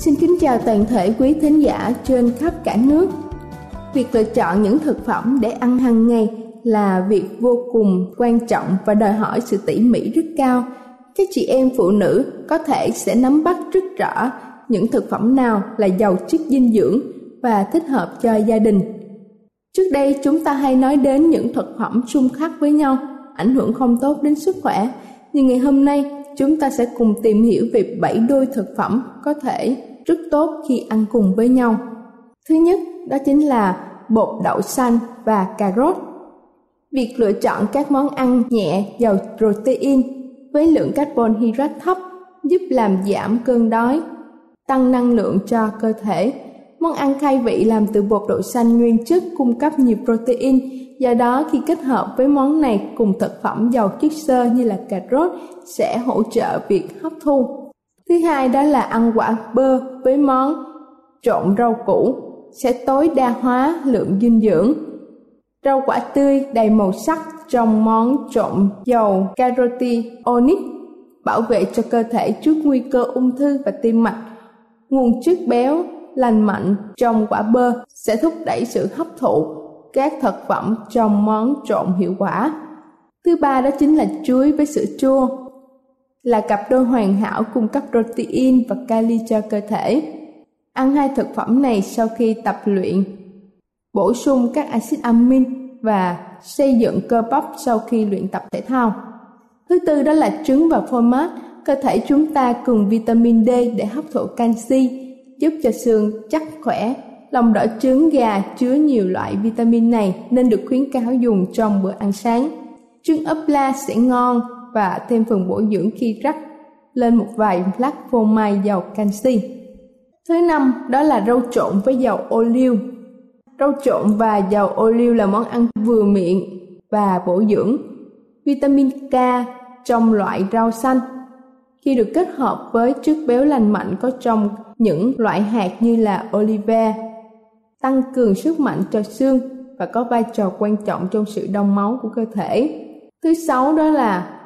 Xin kính chào toàn thể quý thính giả trên khắp cả nước. Việc lựa chọn những thực phẩm để ăn hàng ngày là việc vô cùng quan trọng và đòi hỏi sự tỉ mỉ rất cao. Các chị em phụ nữ có thể sẽ nắm bắt rất rõ những thực phẩm nào là giàu chất dinh dưỡng và thích hợp cho gia đình. Trước đây chúng ta hay nói đến những thực phẩm xung khắc với nhau, ảnh hưởng không tốt đến sức khỏe. Nhưng ngày hôm nay chúng ta sẽ cùng tìm hiểu về 7 đôi thực phẩm có thể rất tốt khi ăn cùng với nhau. Thứ nhất, đó chính là bột đậu xanh và cà rốt. Việc lựa chọn các món ăn nhẹ giàu protein với lượng carbon hydrate thấp giúp làm giảm cơn đói, tăng năng lượng cho cơ thể. Món ăn khai vị làm từ bột đậu xanh nguyên chất cung cấp nhiều protein, do đó khi kết hợp với món này cùng thực phẩm giàu chất xơ như là cà rốt sẽ hỗ trợ việc hấp thu. Thứ hai đó là ăn quả bơ với món trộn rau củ, sẽ tối đa hóa lượng dinh dưỡng. Rau quả tươi đầy màu sắc trong món trộn dầu carotenoid bảo vệ cho cơ thể trước nguy cơ ung thư và tim mạch. Nguồn chất béo lành mạnh trong quả bơ sẽ thúc đẩy sự hấp thụ các thực phẩm trong món trộn hiệu quả. Thứ ba đó chính là chuối với sữa chua là cặp đôi hoàn hảo cung cấp protein và kali cho cơ thể. Ăn hai thực phẩm này sau khi tập luyện, bổ sung các axit amin và xây dựng cơ bắp sau khi luyện tập thể thao. Thứ tư đó là trứng và phô mát. Cơ thể chúng ta cần vitamin D để hấp thụ canxi, giúp cho xương chắc khỏe. Lòng đỏ trứng gà chứa nhiều loại vitamin này nên được khuyến cáo dùng trong bữa ăn sáng. Trứng ốp la sẽ ngon và thêm phần bổ dưỡng khi rắc lên một vài lát phô mai giàu canxi. Thứ năm, đó là rau trộn với dầu ô liu. Rau trộn và dầu ô liu là món ăn vừa miệng và bổ dưỡng. Vitamin K trong loại rau xanh khi được kết hợp với chất béo lành mạnh có trong những loại hạt như là olive, tăng cường sức mạnh cho xương và có vai trò quan trọng trong sự đông máu của cơ thể. Thứ sáu đó là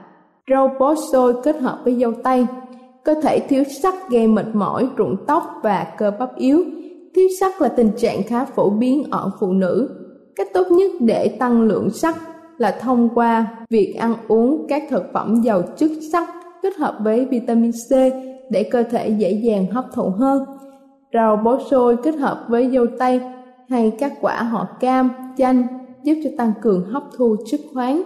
rau bó xôi kết hợp với dâu tây. Cơ thể thiếu sắt gây mệt mỏi, rụng tóc và cơ bắp yếu. Thiếu sắt là tình trạng khá phổ biến ở phụ nữ. Cách tốt nhất để tăng lượng sắt là thông qua việc ăn uống các thực phẩm giàu chất sắt kết hợp với vitamin C để cơ thể dễ dàng hấp thụ hơn. Rau bó xôi kết hợp với dâu tây hay các quả họ cam, chanh giúp cho tăng cường hấp thu chất khoáng.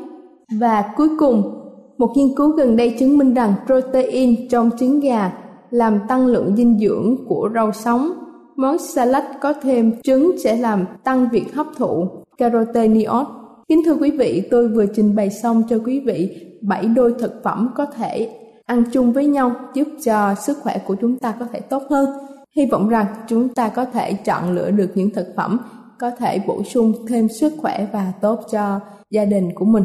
Và cuối cùng, một nghiên cứu gần đây chứng minh rằng protein trong trứng gà làm tăng lượng dinh dưỡng của rau sống. Món salad có thêm trứng sẽ làm tăng việc hấp thụ carotenoid. Kính thưa quý vị, tôi vừa trình bày xong cho quý vị 7 đôi thực phẩm có thể ăn chung với nhau giúp cho sức khỏe của chúng ta có thể tốt hơn. Hy vọng rằng chúng ta có thể chọn lựa được những thực phẩm có thể bổ sung thêm sức khỏe và tốt cho gia đình của mình.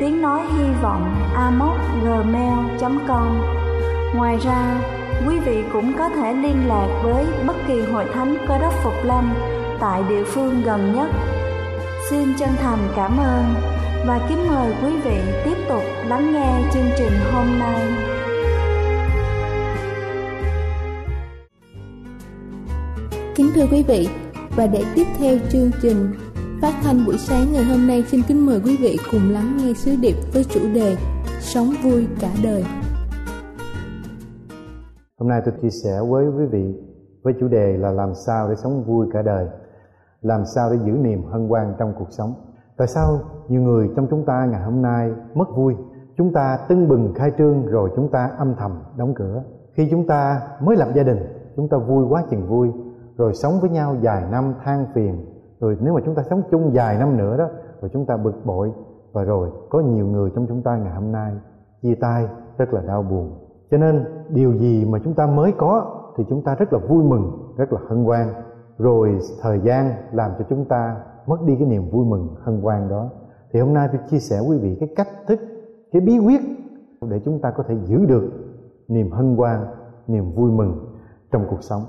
tiếng nói hy vọng gmail.com Ngoài ra, quý vị cũng có thể liên lạc với bất kỳ hội thánh Cơ đốc Phục Lâm tại địa phương gần nhất. Xin chân thành cảm ơn và kính mời quý vị tiếp tục lắng nghe chương trình hôm nay. Kính thưa quý vị, và để tiếp theo chương trình phát thanh buổi sáng ngày hôm nay xin kính mời quý vị cùng lắng nghe sứ điệp với chủ đề Sống vui cả đời. Hôm nay tôi chia sẻ với quý vị với chủ đề là làm sao để sống vui cả đời, làm sao để giữ niềm hân hoan trong cuộc sống. Tại sao nhiều người trong chúng ta ngày hôm nay mất vui? Chúng ta tưng bừng khai trương rồi chúng ta âm thầm đóng cửa. Khi chúng ta mới lập gia đình, chúng ta vui quá chừng vui, rồi sống với nhau vài năm than phiền, rồi nếu mà chúng ta sống chung vài năm nữa đó, rồi chúng ta bực bội và rồi có nhiều người trong chúng ta ngày hôm nay chia tay rất là đau buồn. Cho nên điều gì mà chúng ta mới có thì chúng ta rất là vui mừng, rất là hân hoan. Rồi thời gian làm cho chúng ta mất đi cái niềm vui mừng hân hoan đó. Thì hôm nay tôi chia sẻ quý vị cái cách thức, cái bí quyết để chúng ta có thể giữ được niềm hân hoan, niềm vui mừng trong cuộc sống.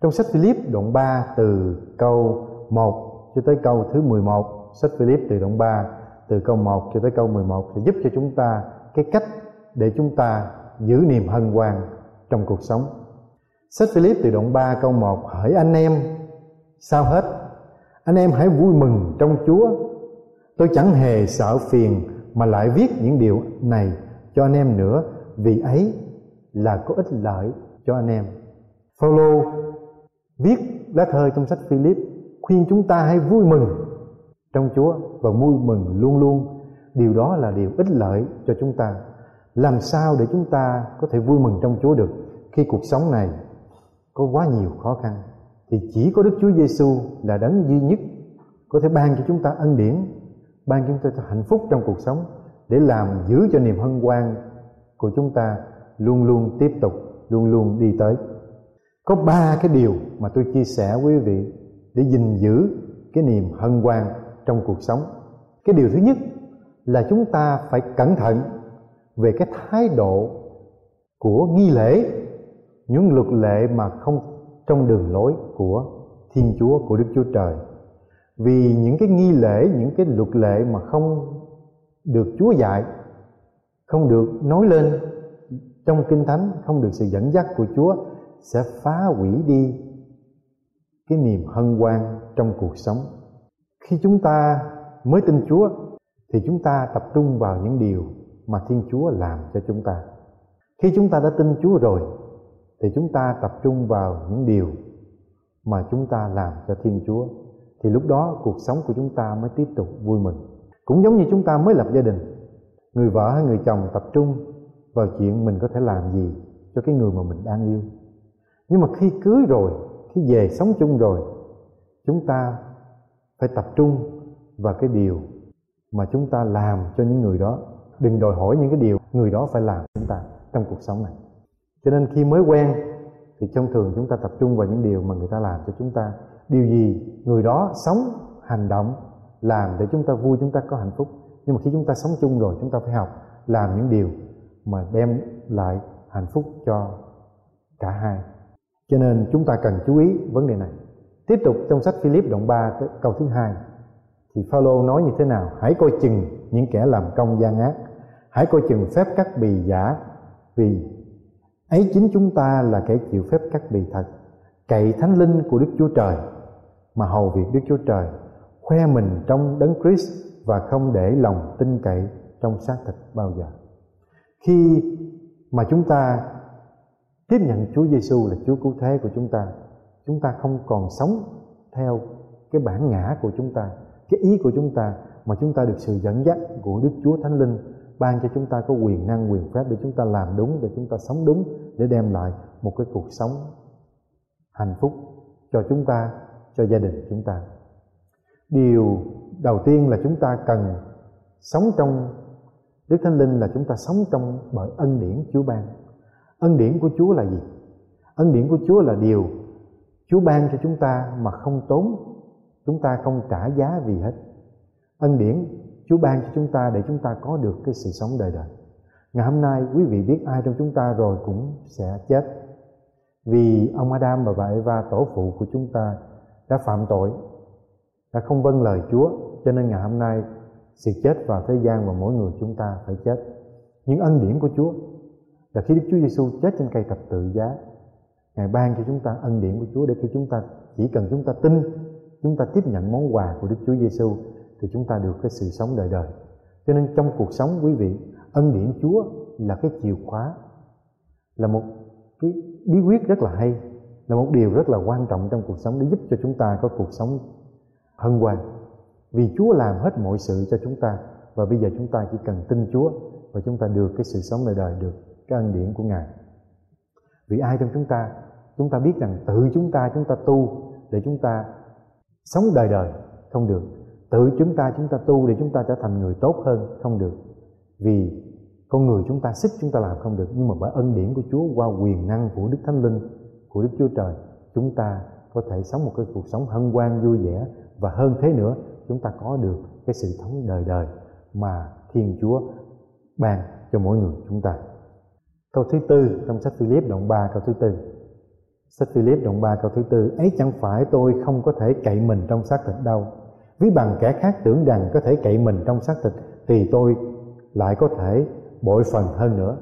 Trong sách Philip đoạn 3 từ câu 1 cho tới câu thứ 11, sách Philip từ đoạn 3 từ câu 1 cho tới câu 11 sẽ giúp cho chúng ta cái cách để chúng ta giữ niềm hân hoan trong cuộc sống. Sách Philip từ đoạn 3 câu 1 Hỡi anh em sao hết? Anh em hãy vui mừng trong Chúa. Tôi chẳng hề sợ phiền Mà lại viết những điều này cho anh em nữa Vì ấy là có ích lợi cho anh em. Phaolô viết lá thơ trong sách Philip khuyên chúng ta hãy vui mừng trong Chúa và vui mừng luôn luôn. Điều đó là điều ích lợi cho chúng ta. Làm sao để chúng ta có thể vui mừng trong Chúa được khi cuộc sống này có quá nhiều khó khăn thì chỉ có Đức Chúa Giêsu là đấng duy nhất có thể ban cho chúng ta ân điển, ban cho chúng ta hạnh phúc trong cuộc sống để làm giữ cho niềm hân hoan của chúng ta luôn luôn tiếp tục, luôn luôn đi tới có ba cái điều mà tôi chia sẻ với quý vị để gìn giữ cái niềm hân hoan trong cuộc sống. Cái điều thứ nhất là chúng ta phải cẩn thận về cái thái độ của nghi lễ, những luật lệ mà không trong đường lối của thiên chúa, của đức chúa trời. Vì những cái nghi lễ, những cái luật lệ mà không được chúa dạy, không được nói lên trong kinh thánh, không được sự dẫn dắt của chúa sẽ phá hủy đi cái niềm hân hoan trong cuộc sống. Khi chúng ta mới tin chúa, thì chúng ta tập trung vào những điều mà thiên chúa làm cho chúng ta. Khi chúng ta đã tin chúa rồi, thì chúng ta tập trung vào những điều mà chúng ta làm cho thiên chúa. Thì lúc đó cuộc sống của chúng ta mới tiếp tục vui mừng. Cũng giống như chúng ta mới lập gia đình, người vợ hay người chồng tập trung vào chuyện mình có thể làm gì cho cái người mà mình đang yêu. Nhưng mà khi cưới rồi khi về sống chung rồi, chúng ta phải tập trung vào cái điều mà chúng ta làm cho những người đó. Đừng đòi hỏi những cái điều người đó phải làm chúng ta trong cuộc sống này. Cho nên khi mới quen, thì trong thường chúng ta tập trung vào những điều mà người ta làm cho chúng ta. Điều gì người đó sống, hành động, làm để chúng ta vui, chúng ta có hạnh phúc. Nhưng mà khi chúng ta sống chung rồi, chúng ta phải học làm những điều mà đem lại hạnh phúc cho cả hai cho nên chúng ta cần chú ý vấn đề này. Tiếp tục trong sách Philip đoạn 3 câu thứ hai thì Phaolô nói như thế nào? Hãy coi chừng những kẻ làm công gian ác, hãy coi chừng phép cắt bì giả vì ấy chính chúng ta là kẻ chịu phép cắt bì thật, cậy thánh linh của Đức Chúa Trời mà hầu việc Đức Chúa Trời, khoe mình trong đấng Christ và không để lòng tin cậy trong xác thịt bao giờ. Khi mà chúng ta tiếp nhận Chúa Giêsu là Chúa cứu thế của chúng ta. Chúng ta không còn sống theo cái bản ngã của chúng ta, cái ý của chúng ta, mà chúng ta được sự dẫn dắt của Đức Chúa Thánh Linh ban cho chúng ta có quyền năng, quyền phép để chúng ta làm đúng, để chúng ta sống đúng, để đem lại một cái cuộc sống hạnh phúc cho chúng ta, cho gia đình chúng ta. Điều đầu tiên là chúng ta cần sống trong Đức Thánh Linh là chúng ta sống trong bởi ân điển Chúa ban ân điển của Chúa là gì? Ân điển của Chúa là điều Chúa ban cho chúng ta mà không tốn, chúng ta không trả giá vì hết. Ân điển Chúa ban cho chúng ta để chúng ta có được cái sự sống đời đời. Ngày hôm nay quý vị biết ai trong chúng ta rồi cũng sẽ chết. Vì ông Adam và bà Eva, tổ phụ của chúng ta, đã phạm tội, đã không vâng lời Chúa, cho nên ngày hôm nay sự chết vào thế gian và mỗi người chúng ta phải chết. Những ân điển của Chúa là khi Đức Chúa Giêsu chết trên cây thập tự giá, Ngài ban cho chúng ta ân điển của Chúa để khi chúng ta chỉ cần chúng ta tin, chúng ta tiếp nhận món quà của Đức Chúa Giêsu thì chúng ta được cái sự sống đời đời. Cho nên trong cuộc sống, quý vị, ân điển Chúa là cái chìa khóa, là một cái bí quyết rất là hay, là một điều rất là quan trọng trong cuộc sống để giúp cho chúng ta có cuộc sống hân hoan. Vì Chúa làm hết mọi sự cho chúng ta và bây giờ chúng ta chỉ cần tin Chúa và chúng ta được cái sự sống đời đời được cái ân điển của Ngài. Vì ai trong chúng ta chúng ta biết rằng tự chúng ta chúng ta tu để chúng ta sống đời đời không được. Tự chúng ta chúng ta tu để chúng ta trở thành người tốt hơn không được. Vì con người chúng ta sức chúng ta làm không được. Nhưng mà bởi ân điển của Chúa qua quyền năng của Đức Thánh Linh, của Đức Chúa Trời, chúng ta có thể sống một cái cuộc sống hân hoan, vui vẻ. Và hơn thế nữa, chúng ta có được cái sự thống đời đời mà Thiên Chúa ban cho mỗi người chúng ta. Câu thứ tư trong sách Philip đoạn 3 câu thứ tư. Sách Philip đoạn 3 câu thứ tư ấy chẳng phải tôi không có thể cậy mình trong xác thịt đâu. Ví bằng kẻ khác tưởng rằng có thể cậy mình trong xác thịt, thì tôi lại có thể bội phần hơn nữa.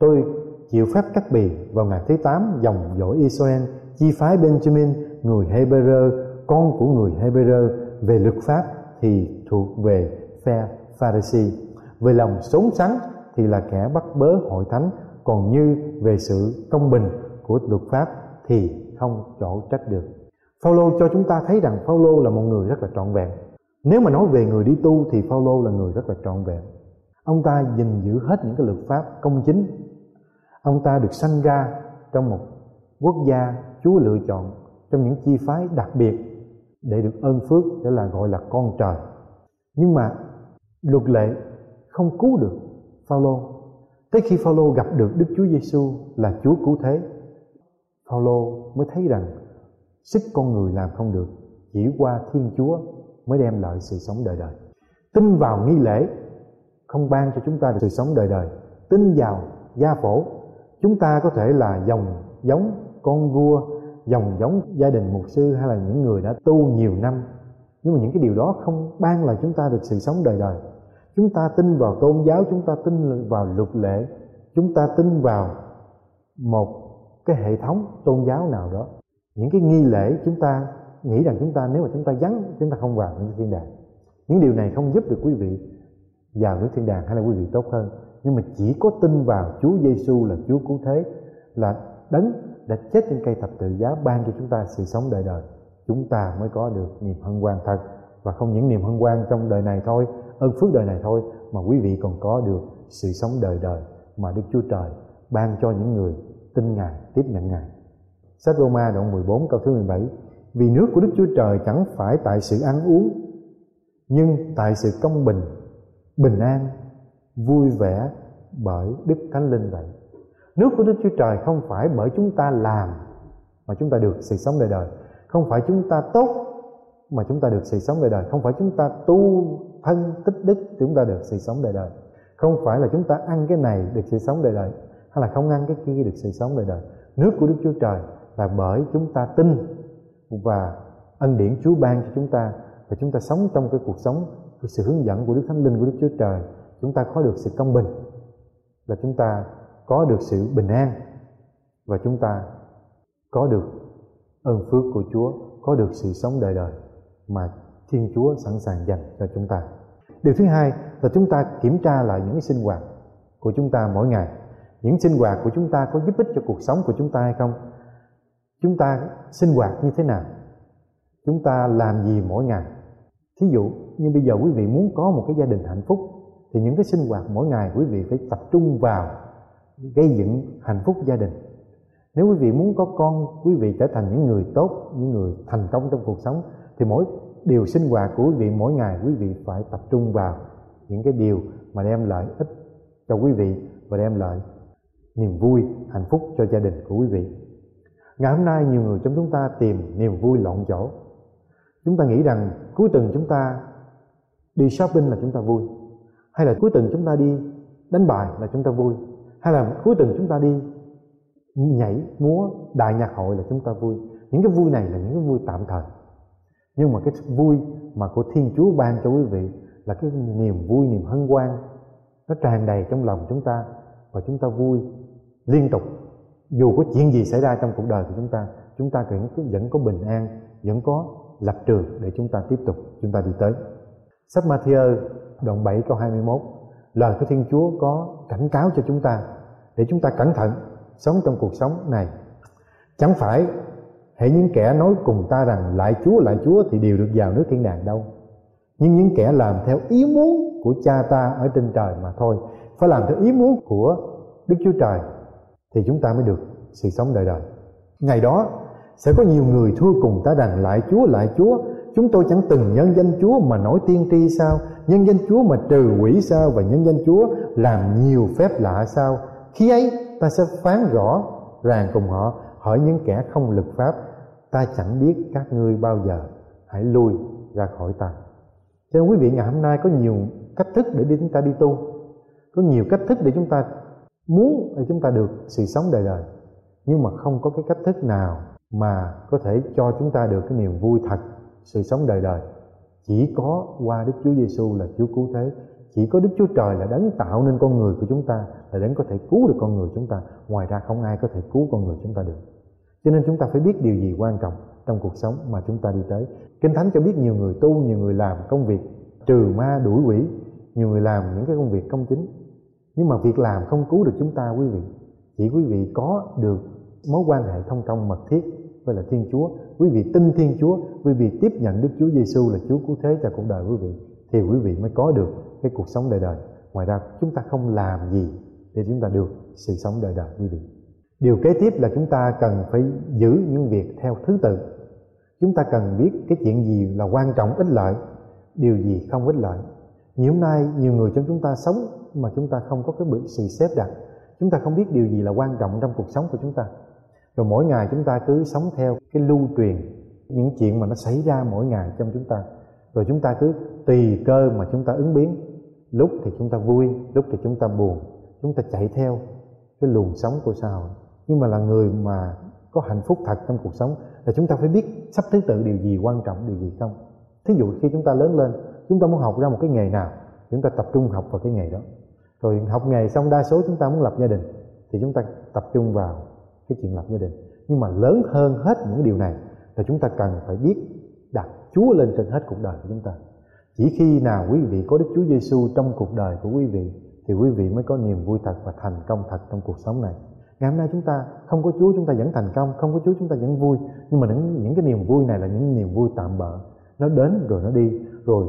Tôi chịu phép cắt bì vào ngày thứ 8 dòng dõi Israel, chi phái Benjamin, người Hebrew, con của người Hebrew, về luật pháp thì thuộc về phe Pharisee về lòng sống sắng thì là kẻ bắt bớ hội thánh. Còn như về sự công bình của luật pháp thì không chỗ trách được. Phaolô cho chúng ta thấy rằng Phaolô là một người rất là trọn vẹn. Nếu mà nói về người đi tu thì Phaolô là người rất là trọn vẹn. Ông ta gìn giữ hết những cái luật pháp công chính. Ông ta được sanh ra trong một quốc gia Chúa lựa chọn, trong những chi phái đặc biệt để được ơn phước để là gọi là con trời. Nhưng mà luật lệ không cứu được. Phaolô. Tới khi Phaolô gặp được Đức Chúa Giêsu là Chúa cứu thế, Phaolô mới thấy rằng sức con người làm không được, chỉ qua Thiên Chúa mới đem lại sự sống đời đời. Tin vào nghi lễ không ban cho chúng ta được sự sống đời đời. Tin vào gia phổ, chúng ta có thể là dòng giống con vua, dòng giống gia đình mục sư hay là những người đã tu nhiều năm. Nhưng mà những cái điều đó không ban lại chúng ta được sự sống đời đời chúng ta tin vào tôn giáo, chúng ta tin vào luật lệ, chúng ta tin vào một cái hệ thống tôn giáo nào đó. Những cái nghi lễ chúng ta nghĩ rằng chúng ta, nếu mà chúng ta vắng, chúng ta không vào những thiên đàng. Những điều này không giúp được quý vị vào nước thiên đàng hay là quý vị tốt hơn. Nhưng mà chỉ có tin vào Chúa Giêsu là Chúa cứu thế, là đấng đã chết trên cây thập tự giá ban cho chúng ta sự sống đời đời. Chúng ta mới có được niềm hân hoan thật. Và không những niềm hân hoan trong đời này thôi ơn phước đời này thôi mà quý vị còn có được sự sống đời đời mà Đức Chúa Trời ban cho những người tin Ngài, tiếp nhận Ngài sách Roma đoạn 14 câu thứ 17 vì nước của Đức Chúa Trời chẳng phải tại sự ăn uống, nhưng tại sự công bình bình an, vui vẻ bởi Đức Thánh Linh vậy Nước của Đức Chúa Trời không phải bởi chúng ta làm mà chúng ta được sự sống đời đời. Không phải chúng ta tốt mà chúng ta được sự sống đời đời. Không phải chúng ta tu thân tích đức chúng ta được sự sống đời đời. Không phải là chúng ta ăn cái này được sự sống đời đời hay là không ăn cái kia được sự sống đời đời. Nước của Đức Chúa Trời là bởi chúng ta tin và ân điển Chúa ban cho chúng ta và chúng ta sống trong cái cuộc sống của sự hướng dẫn của Đức Thánh Linh của Đức Chúa Trời chúng ta có được sự công bình và chúng ta có được sự bình an và chúng ta có được ơn phước của Chúa, có được sự sống đời đời mà Thiên Chúa sẵn sàng dành cho chúng ta. Điều thứ hai là chúng ta kiểm tra lại những cái sinh hoạt của chúng ta mỗi ngày. những sinh hoạt của chúng ta có giúp ích cho cuộc sống của chúng ta hay không? Chúng ta sinh hoạt như thế nào? Chúng ta làm gì mỗi ngày? Thí dụ như bây giờ quý vị muốn có một cái gia đình hạnh phúc, thì những cái sinh hoạt mỗi ngày quý vị phải tập trung vào gây dựng hạnh phúc gia đình. Nếu quý vị muốn có con, quý vị trở thành những người tốt, những người thành công trong cuộc sống, thì mỗi điều sinh hoạt của quý vị mỗi ngày, quý vị phải tập trung vào những cái điều mà đem lợi ích cho quý vị và đem lại niềm vui, hạnh phúc cho gia đình của quý vị. Ngày hôm nay nhiều người trong chúng ta tìm niềm vui lộn chỗ. Chúng ta nghĩ rằng cuối tuần chúng ta đi shopping là chúng ta vui, hay là cuối tuần chúng ta đi đánh bài là chúng ta vui, hay là cuối tuần chúng ta đi nhảy múa đại nhạc hội là chúng ta vui. Những cái vui này là những cái vui tạm thời nhưng mà cái vui mà của thiên chúa ban cho quý vị là cái niềm vui, niềm hân hoan, nó tràn đầy trong lòng chúng ta và chúng ta vui liên tục. Dù có chuyện gì xảy ra trong cuộc đời của chúng ta chúng ta vẫn vẫn có bình an, vẫn có lập trường để chúng ta tiếp tục, chúng ta đi tới. Sách Matthew đoạn 7 câu 21 lời của Thiên Chúa có cảnh cáo cho chúng ta để chúng ta cẩn thận sống trong cuộc sống này. Chẳng phải hãy những kẻ nói cùng ta rằng lại Chúa lại Chúa thì đều được vào nước thiên đàng đâu. Nhưng những kẻ làm theo ý muốn của cha ta ở trên trời mà thôi. Phải làm theo ý muốn của Đức Chúa Trời thì chúng ta mới được sự sống đời đời. Ngày đó, sẽ có nhiều người thưa cùng ta rằng lại Chúa lại Chúa, chúng tôi chẳng từng nhân danh Chúa mà nổi tiên tri sao? Nhân danh Chúa mà trừ quỷ sao? Và nhân danh Chúa làm nhiều phép lạ sao? Khi ấy, ta sẽ phán rõ ràng cùng họ hỏi những kẻ không lực pháp, ta chẳng biết các ngươi bao giờ. Hãy lui ra khỏi ta. Cho nên quý vị, ngày hôm nay có nhiều cách thức để đi chúng ta đi tu. Có nhiều cách thức để chúng ta muốn để chúng ta được sự sống đời đời. Nhưng mà không có cái cách thức nào mà có thể cho chúng ta được cái niềm vui thật, sự sống đời đời. Chỉ có qua Đức Chúa Giêsu là Chúa cứu thế chỉ có Đức Chúa Trời là đấng tạo nên con người của chúng ta, là đấng có thể cứu được con người chúng ta. Ngoài ra không ai có thể cứu con người chúng ta được. Cho nên chúng ta phải biết điều gì quan trọng trong cuộc sống mà chúng ta đi tới. Kinh thánh cho biết nhiều người tu, nhiều người làm công việc trừ ma đuổi quỷ, nhiều người làm những cái công việc công chính. Nhưng mà việc làm không cứu được chúng ta, quý vị. Chỉ quý vị có được mối quan hệ thông công mật thiết với là Thiên Chúa. Quý vị tin Thiên Chúa, quý vị tiếp nhận Đức Chúa Giêsu là Chúa cứu thế cho cuộc đời quý vị, thì quý vị mới có được cái cuộc sống đời đời. Ngoài ra, chúng ta không làm gì để chúng ta được sự sống đời đời, quý vị. Điều kế tiếp là chúng ta cần phải giữ những việc theo thứ tự. Chúng ta cần biết cái chuyện gì là quan trọng ích lợi, điều gì không ích lợi. Nhiều hôm nay, nhiều người trong chúng ta sống mà chúng ta không có cái sự xếp đặt. Chúng ta không biết điều gì là quan trọng trong cuộc sống của chúng ta. Rồi mỗi ngày chúng ta cứ sống theo cái lưu truyền, những chuyện mà nó xảy ra mỗi ngày trong chúng ta. Rồi chúng ta cứ tùy cơ mà chúng ta ứng biến lúc thì chúng ta vui lúc thì chúng ta buồn chúng ta chạy theo cái luồng sống của xã hội nhưng mà là người mà có hạnh phúc thật trong cuộc sống là chúng ta phải biết sắp thứ tự điều gì quan trọng điều gì không thí dụ khi chúng ta lớn lên chúng ta muốn học ra một cái nghề nào chúng ta tập trung học vào cái nghề đó rồi học nghề xong đa số chúng ta muốn lập gia đình thì chúng ta tập trung vào cái chuyện lập gia đình nhưng mà lớn hơn hết những điều này là chúng ta cần phải biết đặt Chúa lên trên hết cuộc đời của chúng ta chỉ khi nào quý vị có Đức Chúa Giêsu trong cuộc đời của quý vị thì quý vị mới có niềm vui thật và thành công thật trong cuộc sống này. Ngày hôm nay chúng ta không có Chúa chúng ta vẫn thành công không có Chúa chúng ta vẫn vui. Nhưng mà những, những cái niềm vui này là những niềm vui tạm bợ. Nó đến rồi nó đi. Rồi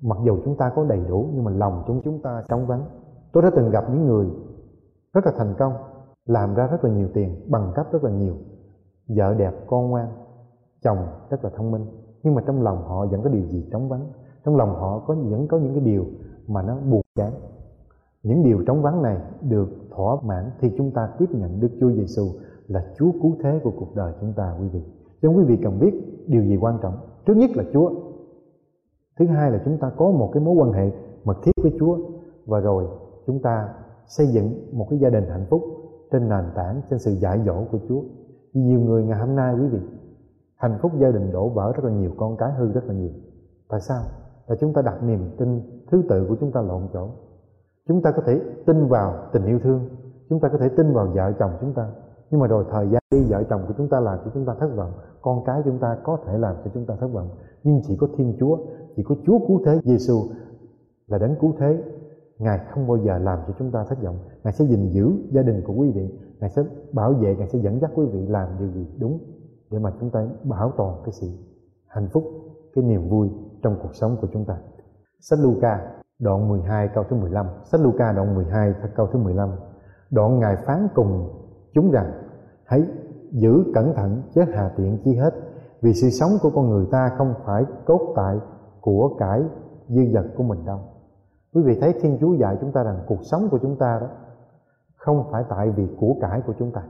mặc dù chúng ta có đầy đủ nhưng mà lòng chúng chúng ta trống vắng. Tôi đã từng gặp những người rất là thành công làm ra rất là nhiều tiền bằng cấp rất là nhiều vợ đẹp con ngoan chồng rất là thông minh. Nhưng mà trong lòng họ vẫn có điều gì trống vắng trong lòng họ có vẫn có những cái điều mà nó buồn chán những điều trống vắng này được thỏa mãn thì chúng ta tiếp nhận Đức Chúa Giêsu là Chúa cứu thế của cuộc đời chúng ta, quý vị. Cho quý vị cần biết điều gì quan trọng. Trước nhất là Chúa. Thứ hai là chúng ta có một cái mối quan hệ mật thiết với Chúa và rồi chúng ta xây dựng một cái gia đình hạnh phúc trên nền tảng, trên sự dạy dỗ của Chúa. Nhiều người ngày hôm nay, quý vị, hạnh phúc gia đình đổ vỡ rất là nhiều, con cái hư rất là nhiều. Tại sao? Là chúng ta đặt niềm tin thứ tự của chúng ta lộn chỗ. Chúng ta có thể tin vào tình yêu thương. Chúng ta có thể tin vào vợ chồng chúng ta. Nhưng mà rồi thời gian đi vợ chồng của chúng ta làm cho chúng ta thất vọng. Con cái chúng ta có thể làm cho chúng ta thất vọng. Nhưng chỉ có thiên chúa chỉ có chúa cứu thế giêsu là đấng cứu thế. Ngài không bao giờ làm cho chúng ta thất vọng. Ngài sẽ gìn giữ gia đình của quý vị. Ngài sẽ bảo vệ, Ngài sẽ dẫn dắt quý vị làm điều gì đúng Để mà chúng ta bảo toàn cái sự hạnh phúc, cái niềm vui trong cuộc sống của chúng ta. Sách Luca, đoạn 12 câu thứ 15 Sách Luca, đoạn 12 câu thứ 15 Đoạn Ngài phán cùng chúng rằng, Hãy giữ cẩn thận, chết hà tiện chi hết, Vì sự sống của con người ta không phải cốt tại của cải dư dật của mình đâu. Quý vị thấy thiên chúa dạy chúng ta rằng cuộc sống của chúng ta đó không phải tại vì của cải của chúng ta.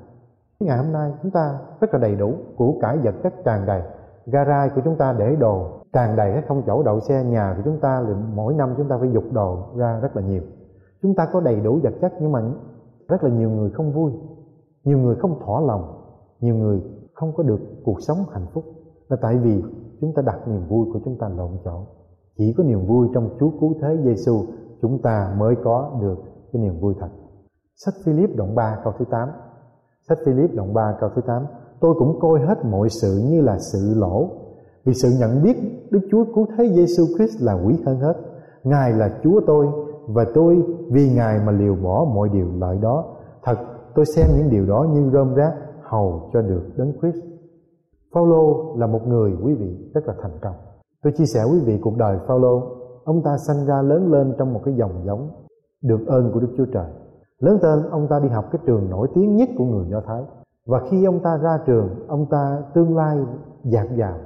Ngày hôm nay chúng ta rất là đầy đủ của cải vật chất tràn đầy garage của chúng ta để đồ tràn đầy hết không chỗ đậu xe, nhà của chúng ta thì mỗi năm chúng ta phải dục đồ ra rất là nhiều chúng ta có đầy đủ vật chất nhưng mà rất là nhiều người không vui, nhiều người không thỏa lòng, nhiều người không có được cuộc sống hạnh phúc là tại vì chúng ta đặt niềm vui của chúng ta lộn chỗ chỉ có niềm vui trong Chúa cứu thế Giêsu chúng ta mới có được cái niềm vui thật. Sách Philip đoạn 3 câu thứ 8. Sách Philip đoạn 3 câu thứ 8. Tôi cũng coi hết mọi sự như là sự lỗ vì sự nhận biết Đức Chúa cứu thế Giêsu Christ là quý hơn hết. Ngài là Chúa tôi và tôi vì Ngài mà liều bỏ mọi điều lợi đó. Thật tôi xem những điều đó như rơm rác hầu cho được đấng Christ. Phaolô là một người quý vị rất là thành công Tôi chia sẻ quý vị cuộc đời Phaolô, ông ta sanh ra lớn lên trong một cái dòng giống được ơn của Đức Chúa Trời. Lớn tên ông ta đi học cái trường nổi tiếng nhất của người Do Thái. Và khi ông ta ra trường, ông ta tương lai dạt dào.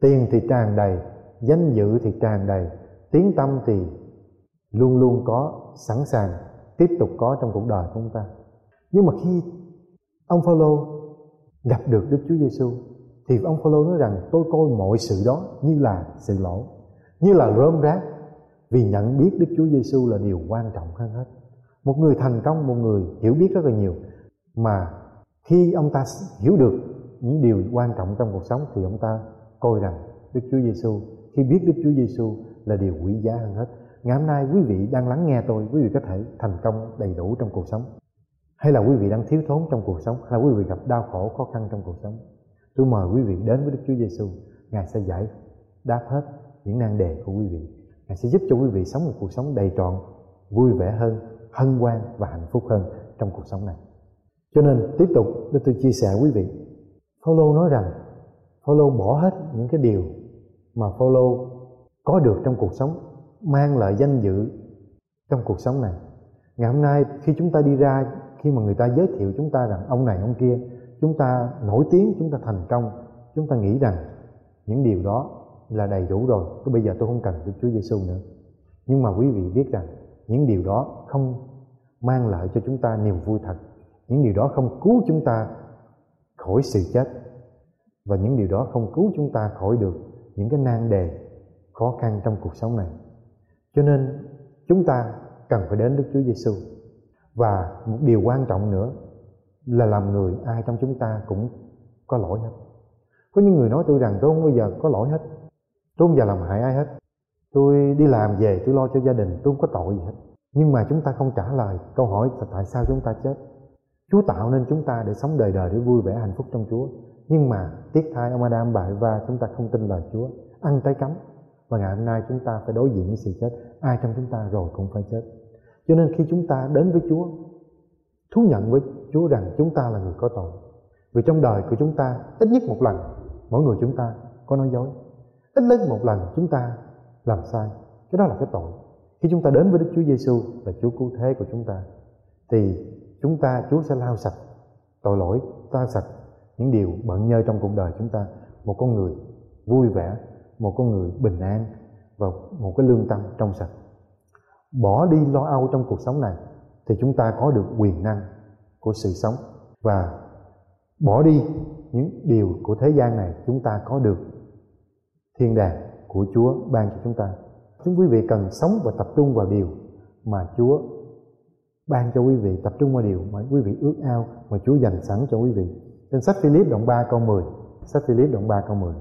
Tiền thì tràn đầy, danh dự thì tràn đầy, tiếng tâm thì luôn luôn có, sẵn sàng tiếp tục có trong cuộc đời của chúng ta. Nhưng mà khi ông Phaolô gặp được Đức Chúa Giêsu thì ông Phaolô nói rằng tôi coi mọi sự đó như là sự lỗ như là rơm rác vì nhận biết Đức Chúa Giêsu là điều quan trọng hơn hết một người thành công một người hiểu biết rất là nhiều mà khi ông ta hiểu được những điều quan trọng trong cuộc sống thì ông ta coi rằng Đức Chúa Giêsu khi biết Đức Chúa Giêsu là điều quý giá hơn hết ngày hôm nay quý vị đang lắng nghe tôi quý vị có thể thành công đầy đủ trong cuộc sống hay là quý vị đang thiếu thốn trong cuộc sống hay là quý vị gặp đau khổ khó khăn trong cuộc sống Tôi mời quý vị đến với Đức Chúa Giêsu, Ngài sẽ giải đáp hết những nan đề của quý vị. Ngài sẽ giúp cho quý vị sống một cuộc sống đầy trọn, vui vẻ hơn, hân hoan và hạnh phúc hơn trong cuộc sống này. Cho nên tiếp tục để tôi chia sẻ quý vị. Phaolô nói rằng Phaolô bỏ hết những cái điều mà Phaolô có được trong cuộc sống, mang lại danh dự trong cuộc sống này. Ngày hôm nay, khi chúng ta đi ra, khi mà người ta giới thiệu chúng ta rằng ông này, ông kia, chúng ta nổi tiếng, chúng ta thành công, chúng ta nghĩ rằng những điều đó là đầy đủ rồi. Tôi bây giờ tôi không cần Đức Chúa Giêsu nữa. Nhưng mà quý vị biết rằng những điều đó không mang lại cho chúng ta niềm vui thật. Những điều đó không cứu chúng ta khỏi sự chết và những điều đó không cứu chúng ta khỏi được những cái nan đề khó khăn trong cuộc sống này. Cho nên, chúng ta cần phải đến Đức Chúa Giêsu và một điều quan trọng nữa là làm người ai trong chúng ta cũng có lỗi hết. Có những người nói tôi rằng tôi không bao giờ có lỗi hết. Tôi không bao giờ làm hại ai hết. Tôi đi làm về, tôi lo cho gia đình, tôi không có tội gì hết. Nhưng mà chúng ta không trả lời câu hỏi là tại sao chúng ta chết. Chúa tạo nên chúng ta để sống đời đời để vui vẻ hạnh phúc trong Chúa nhưng mà tiếc thay ông Adam bại và chúng ta không tin lời Chúa ăn trái cấm và ngày hôm nay chúng ta phải đối diện với sự chết ai trong chúng ta rồi cũng phải chết cho nên khi chúng ta đến với Chúa thú nhận với Chúa rằng chúng ta là người có tội. Vì trong đời của chúng ta ít nhất một lần mỗi người chúng ta có nói dối. Ít nhất một lần chúng ta làm sai. Cái đó là cái tội. Khi chúng ta đến với Đức Chúa Giêsu là Chúa cứu thế của chúng ta thì chúng ta Chúa sẽ lau sạch tội lỗi, ta sạch những điều bận nhơ trong cuộc đời chúng ta. Một con người vui vẻ, một con người bình an và một cái lương tâm trong sạch. Bỏ đi lo âu trong cuộc sống này thì chúng ta có được quyền năng của sự sống và bỏ đi những điều của thế gian này chúng ta có được thiên đàng của Chúa ban cho chúng ta. Chúng quý vị cần sống và tập trung vào điều mà Chúa ban cho quý vị, tập trung vào điều mà quý vị ước ao mà Chúa dành sẵn cho quý vị. Trên sách Philip đoạn 3 câu 10, sách Philip đoạn 3 câu 10.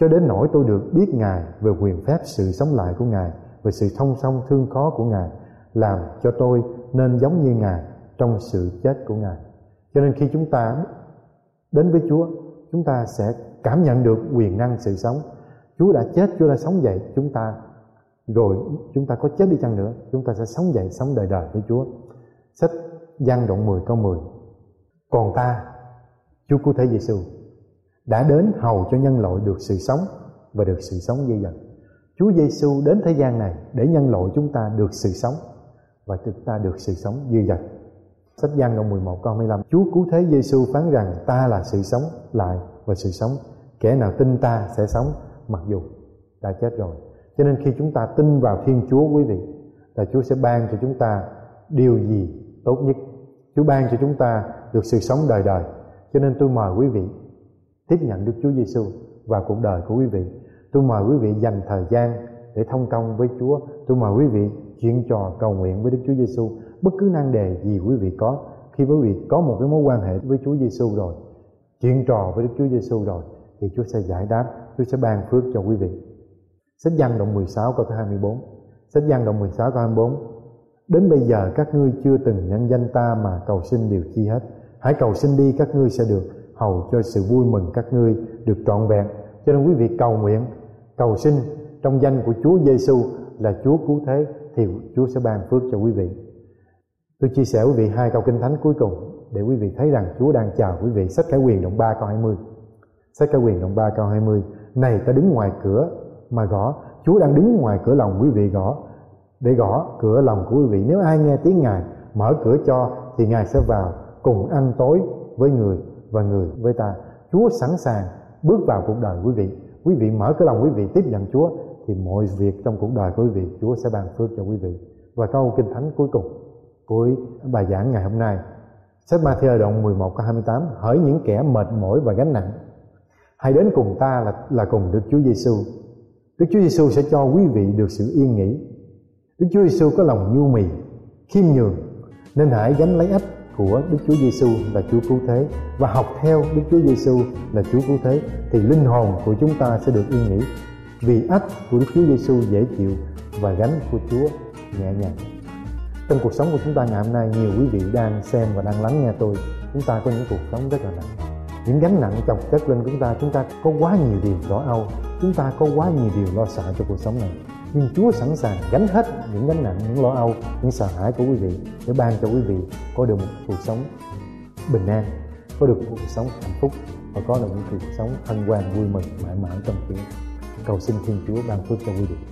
Cho đến nỗi tôi được biết Ngài về quyền phép sự sống lại của Ngài, về sự thông song thương khó của Ngài, làm cho tôi nên giống như Ngài trong sự chết của Ngài. Cho nên khi chúng ta đến với Chúa, chúng ta sẽ cảm nhận được quyền năng sự sống. Chúa đã chết, Chúa đã sống dậy, chúng ta rồi chúng ta có chết đi chăng nữa chúng ta sẽ sống dậy sống đời đời với Chúa sách Giăng đoạn 10 câu 10 còn ta Chúa Cứu Thế Giêsu đã đến hầu cho nhân loại được sự sống và được sự sống dư dật Chúa Giêsu đến thế gian này để nhân loại chúng ta được sự sống và chúng ta được sự sống dư dật Sách Giăng đoạn 11 câu 25 Chúa Cứu Thế Giêsu phán rằng, ta là sự sống lại và sự sống. Kẻ nào tin ta sẽ sống, mặc dù đã chết rồi. Cho nên khi chúng ta tin vào Thiên Chúa, quý vị, là Chúa sẽ ban cho chúng ta điều gì tốt nhất. Chúa ban cho chúng ta được sự sống đời đời cho nên tôi mời quý vị tiếp nhận Đức Chúa Giêsu và cuộc đời của quý vị. Tôi mời quý vị dành thời gian để thông công với Chúa. Tôi mời quý vị chuyện trò cầu nguyện với Đức Chúa Giêsu bất cứ năng đề gì quý vị có, khi quý vị có một cái mối quan hệ với Chúa Giêsu rồi chuyện trò với Đức Chúa Giêsu rồi, thì Chúa sẽ giải đáp, Chúa sẽ ban phước cho quý vị. Sách Giăng đoạn 16 câu thứ 24 Sách Giăng đoạn 16 câu 24 Đến bây giờ các ngươi chưa từng nhân danh ta mà cầu xin điều chi hết. Hãy cầu xin đi, các ngươi sẽ được Hầu cho sự vui mừng các ngươi được trọn vẹn. Cho nên quý vị cầu nguyện, Cầu xin trong danh của Chúa Giêsu là Chúa cứu thế Thì Chúa sẽ ban phước cho quý vị. Tôi chia sẻ quý vị hai câu kinh thánh cuối cùng Để quý vị thấy rằng Chúa đang chào quý vị. Sách Khải Quyền đoạn 3 câu 20 Sách Khải Quyền đoạn 3 câu 20 Này, ta đứng ngoài cửa mà gõ. Chúa đang đứng ngoài cửa lòng quý vị gõ, để gõ cửa lòng của quý vị. Nếu ai nghe tiếng Ngài, mở cửa cho thì Ngài sẽ vào cùng ăn tối với người và người với ta. Chúa sẵn sàng bước vào cuộc đời quý vị. Quý vị mở cửa lòng quý vị tiếp nhận Chúa thì mọi việc trong cuộc đời của quý vị Chúa sẽ ban phước cho quý vị. Và câu kinh thánh cuối cùng cuối bài giảng ngày hôm nay sách Matthew đoạn 11 câu 28 hỡi những kẻ mệt mỏi và gánh nặng hãy đến cùng ta là là cùng Đức Chúa Giêsu Đức Chúa Giêsu sẽ cho quý vị được sự yên nghỉ. Đức Chúa Giêsu có lòng nhu mì, khiêm nhường, nên hãy gánh lấy ách của Đức Chúa Giêsu là Chúa cứu thế và học theo Đức Chúa Giêsu là Chúa cứu thế thì linh hồn của chúng ta sẽ được yên nghỉ. Vì ách của Đức Chúa Giêsu dễ chịu và gánh của Chúa nhẹ nhàng. Trong cuộc sống của chúng ta ngày hôm nay nhiều quý vị đang xem và đang lắng nghe tôi, chúng ta có những cuộc sống rất là nặng. Những gánh nặng chồng chất lên chúng ta, chúng ta có quá nhiều điều lo âu, chúng ta có quá nhiều điều lo sợ cho cuộc sống này nhưng Chúa sẵn sàng gánh hết những gánh nặng, những lo âu, những sợ hãi của quý vị để ban cho quý vị có được một cuộc sống bình an, có được một cuộc sống hạnh phúc và có được một cuộc sống hân hoan vui mừng mãi mãi trong Chúa. Cầu xin Thiên Chúa ban phước cho quý vị.